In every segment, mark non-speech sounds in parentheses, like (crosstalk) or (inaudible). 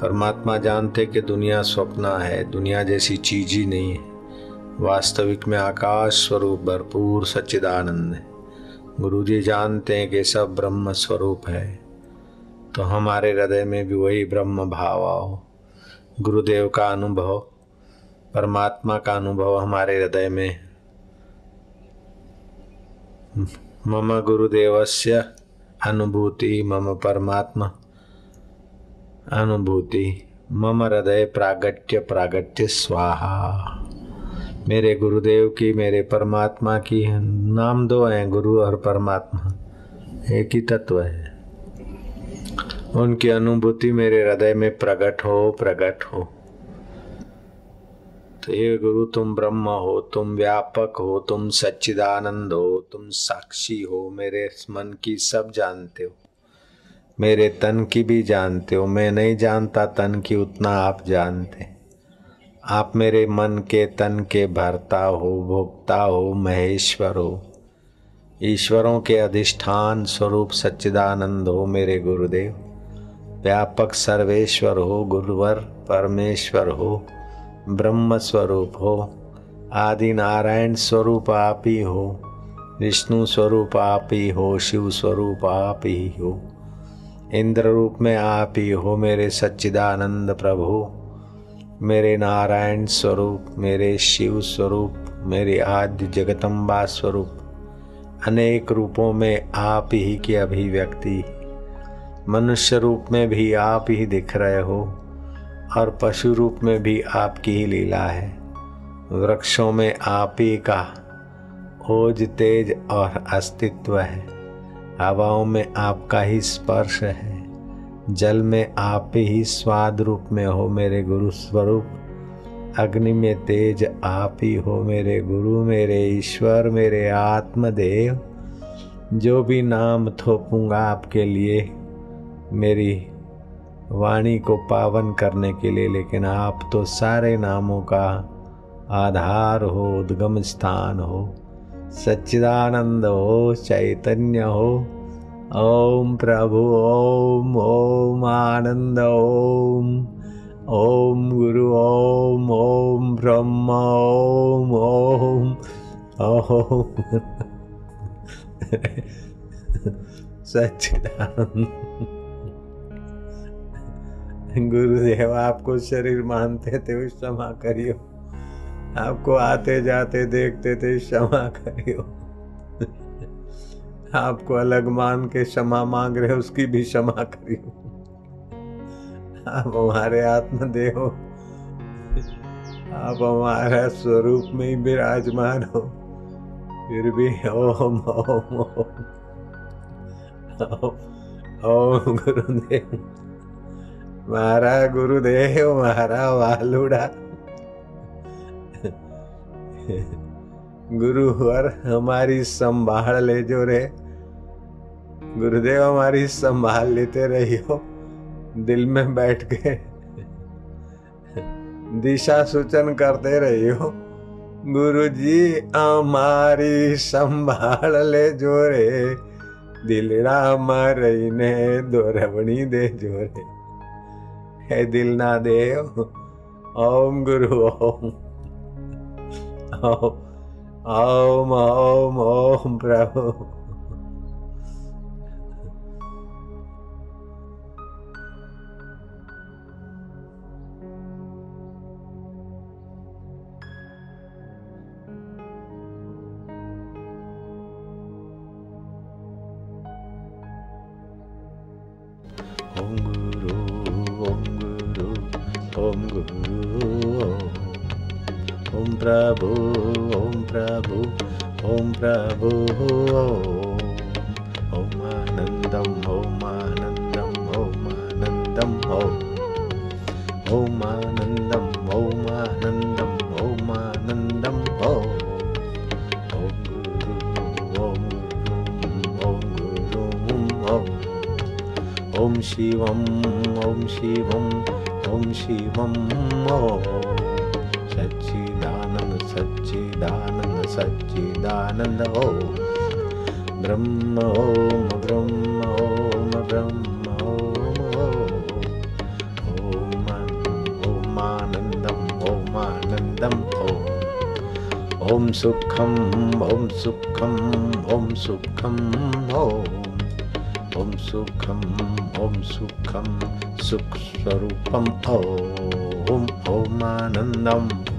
परमात्मा जानते कि दुनिया स्वप्न है, दुनिया जैसी चीज़ ही नहीं है। वास्तविक में आकाश स्वरूप भरपूर सच्चिदानंद है। गुरु जी जानते हैं कि सब ब्रह्म स्वरूप है। तो हमारे हृदय में भी वही ब्रह्म भाव आओ। गुरुदेव का अनुभव, परमात्मा का अनुभव हमारे हृदय में मम गुरुदेवस्य अनुभूति, मम परमात्मा। अनुभूति। मम हृदय प्रागट्य प्रागट्य स्वाहा। मेरे गुरुदेव की, मेरे परमात्मा की नाम दो हैं, गुरु और परमात्मा। एक ही तत्व है। उनकी अनुभूति मेरे हृदय में प्रकट हो प्रकट हो। तो ये गुरु, तुम ब्रह्म हो, तुम व्यापक हो, तुम सच्चिदानंद हो, तुम साक्षी हो, मेरे मन की सब जानते हो। मेरे तन की भी जानते हो, मैं नहीं जानता तन की उतना आप जानते। आप मेरे मन के, तन के भरता हो भोक्ता हो, महेश्वर हो। ईश्वरों के अधिष्ठान स्वरूप सच्चिदानंद हो मेरे गुरुदेव। व्यापक सर्वेश्वर हो, गुरुवर परमेश्वर हो ब्रह्म स्वरूप हो। आदि नारायण स्वरूप आप ही हो, विष्णु स्वरूप आप ही हो, शिव स्वरूप आप ही हो। इंद्र रूप में आप ही हो मेरे सच्चिदानंद प्रभु। मेरे नारायण स्वरूप, मेरे शिव स्वरूप, मेरे आद्य जगतम्बा स्वरूप। अनेक रूपों में आप ही की अभिव्यक्ति। मनुष्य रूप में भी आप ही दिख रहे हो और पशु रूप में भी आपकी ही लीला है। वृक्षों में आप ही का ओज, तेज और अस्तित्व है। हवाओं में आपका ही स्पर्श है। जल में आप ही स्वाद रूप में हो मेरे गुरु स्वरूप। अग्नि में तेज आप ही हो मेरे गुरु, मेरे ईश्वर, मेरे आत्मदेव। जो भी नाम थोपूँगा आपके लिए, मेरी वाणी को पावन करने के लिए, लेकिन आप तो सारे नामों का आधार हो, उद्गम स्थान हो। सच्चिदानंद हो, चैतन्य हो। ओम प्रभु, ओम ओम आनंद, ओम। ओम गुरु, ओम ओम ब्रह्म, ओम ओम। ओम सच्चिदानंद। गुरुदेव, आपको शरीर मानते थे, क्षमा करियो। आपको आते जाते देखते थे, क्षमा करियो। आपको अलग मान के क्षमा मांग रहे, उसकी भी क्षमा करियो। आप हमारे आत्मदेव आप हमारा स्वरूप में ही विराजमान हो। फिर भी ओम ओम ओम। ओम गुरुदेव। मारा गुरुदेव मारा वालुड़ा। (laughs) गुरुवर हमारी संभाल ले जो रे। गुरुदेव हमारी संभाल लेते रही हो दिल में बैठ के (laughs) दिशा सूचन करते रही हो गुरु जी हमारी संभाल ले जो जोरे दिलड़ा मरई ने दोरवणी दे जोरे है दिल ना दे ओम गुरु, ओम। ओम ओम ओम प्रभु ओम ओम प्रभु ओम प्रभु ओम प्रभु ओम आनंदम ओम आनंदम ओम आनंदम ओम ओम आनंदम ओम आनंदम ओम आनंदम ओम ओम गुरु ओम गुरु ओम गुरु ओम ओम शिवम ओम शिवम ओम शिवम ओम सच्चिदानन्द ॐ ब्रह्म ॐ ब्रह्म ॐमानन्दम् ॐमानन्दम् ॐ सुखं ॐ सुखं ॐ सुखम् ॐ सुखम् ॐ सुखं सुखस्वरूपम् ॐ ॐमानन्दम्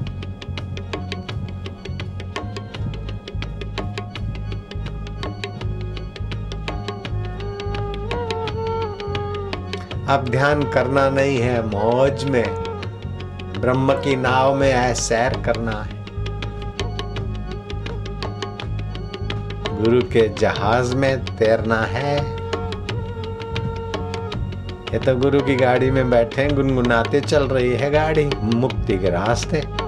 अब ध्यान करना नहीं है मौज में। ब्रह्म की नाव में है सैर करना है। गुरु के जहाज़ में तैरना है। ये तो गुरु की गाड़ी में बैठे गुनगुनाते चल रही है गाड़ी, मुक्ति के रास्ते।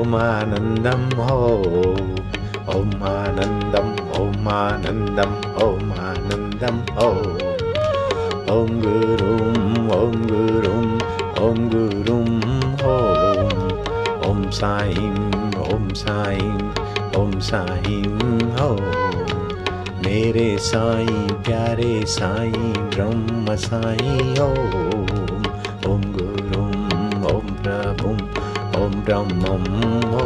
ॐ आनन्दं हो ॐ आनन्दम् ॐ आनन्दम् ॐ आनन्दं हो ॐ गुरुं ॐ गुरुं ॐ गुरुं हो ॐ साईं ॐ साईं ॐ साईं हो मेरे साईं प्यारे साईं ब्रह्म साईं हो ॐ गुरुं ॐ प्रभुं ॐ ब्रह्मं हो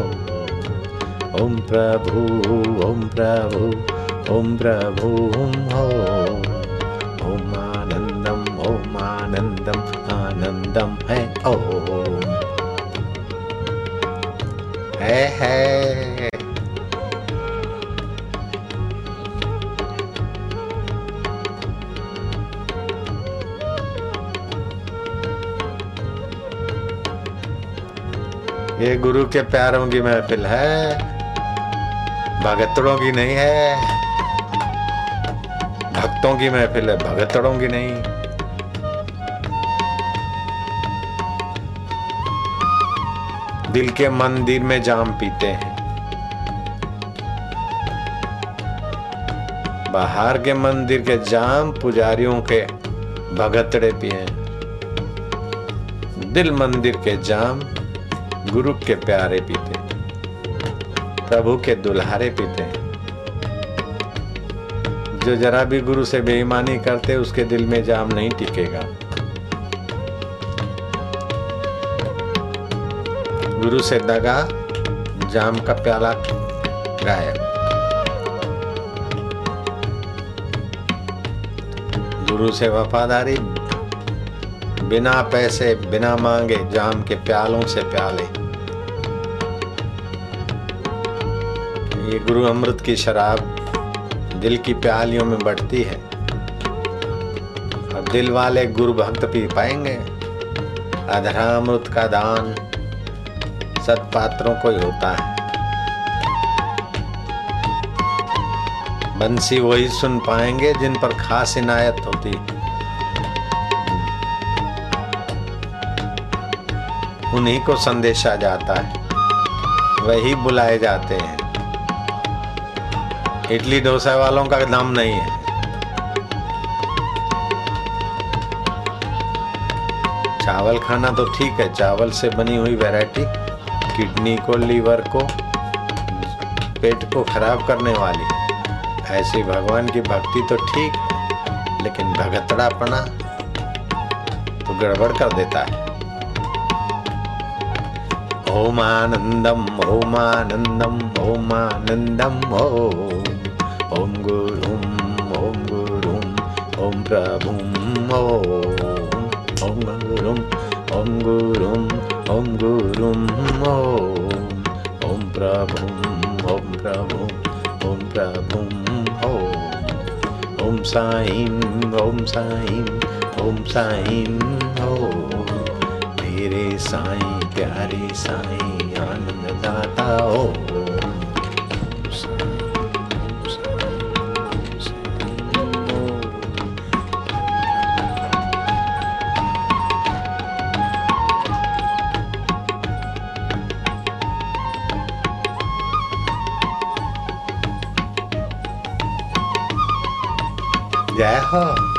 ॐ प्रभु ॐ प्रभु ॐ प्रभुं हो ॐ आनन्दम् ॐ आनन्दम् आनन्दं है ॐ ये गुरु के प्यारों की महफिल है। भगतड़ों की नहीं है। भक्तों की महफिल है भगतड़ों की नहीं। दिल के मंदिर में जाम पीते हैं। बाहर के मंदिर के जाम पुजारियों के भगतड़े पिए दिल मंदिर के जाम गुरु के प्यारे पीते, प्रभु के दुल्हारे पीते। जो जरा भी गुरु से बेईमानी करते, उसके दिल में जाम नहीं टिकेगा। गुरु से दगा, जाम का प्याला गायब। गुरु से वफादारी बिना पैसे, बिना मांगे, जाम के प्यालों से प्याले। ये गुरु अमृत की शराब दिल की प्यालियों में बढ़ती है। अब दिल वाले गुरु भक्त पी पाएँगे। अधरा अमृत का दान सत्पात्रों को ही होता है। बंसी वही सुन पाएँगे जिन पर खास इनायत होती है। उन्हीं को संदेशा जाता है। वही बुलाए जाते हैं। इडली डोसा वालों का नाम नहीं है। चावल खाना तो ठीक है, चावल से बनी हुई वैरायटी, किडनी को, लीवर को, पेट को खराब करने वाली। ऐसी भगवान की भक्ति तो ठीक, लेकिन भगतड़ापना तो गड़बड़ कर देता है। ओम आनंदम ओम आनंदम ओम आनंदम ओम ओम गुरुम ओम गुरुम ओम प्रभुम ओम ओम गुरुम ओम गुरुम ओम गुरुम ओम ओम प्रभुम ओम प्रभुम ओम प्रभुम ओम ओम साईं ओम साईं ओम साईं ओम मेरे साईं प्यारे साईं आनंद दाता ओम। जय हो।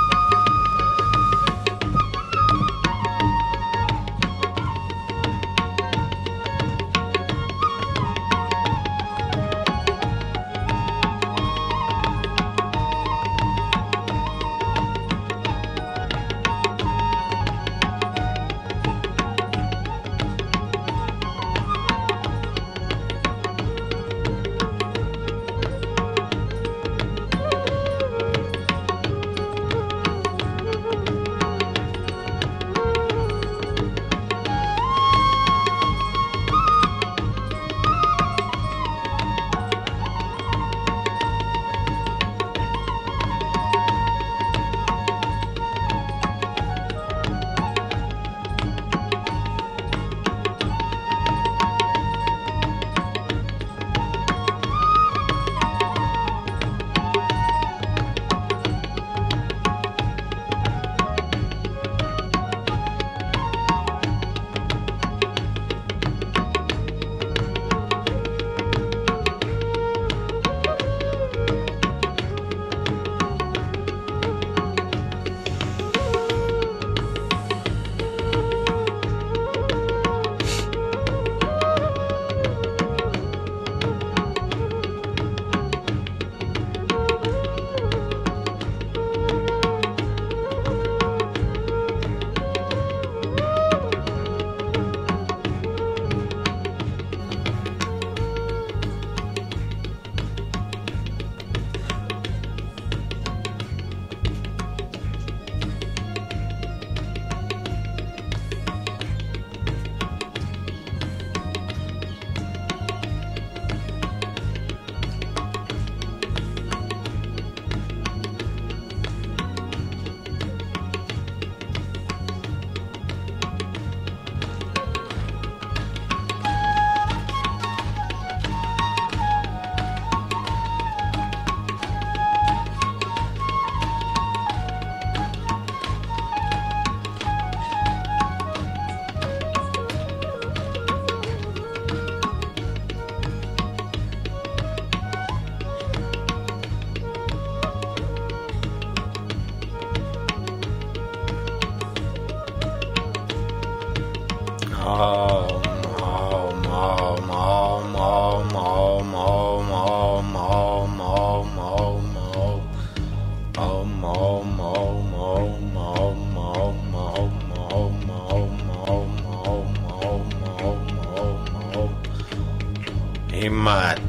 हिम्मत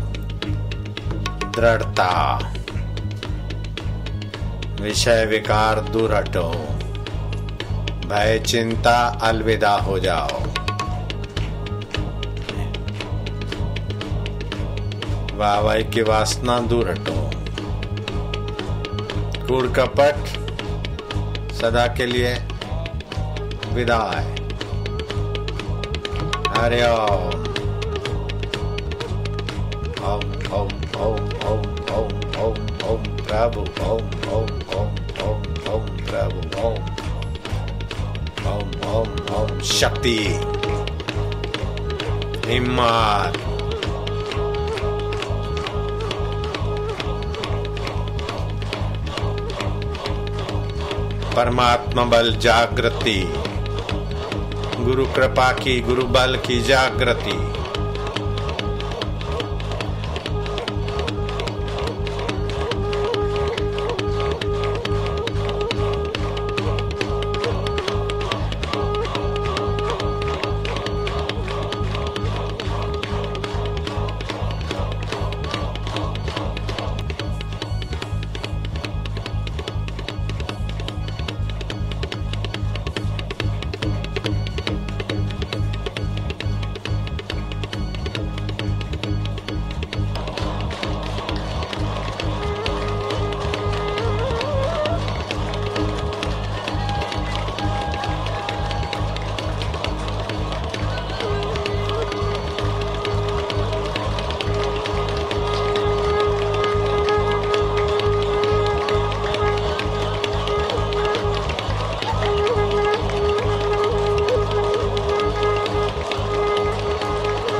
दृढ़ता विषय विकार दूर हटो भय चिंता अलविदा हो जाओ। वाह की वासना दूर हटो कूड़ कपट सदा के लिए विदा है हरे ओम ओम ओम ओम ओम ओम ओम ओम प्रभु ओम ओम ओम ओम ओम प्रभु ओम ओम ओम ओम शक्ति हिम्मत परमात्मा बल जागृति। गुरु कृपा की गुरु बल की जागृति।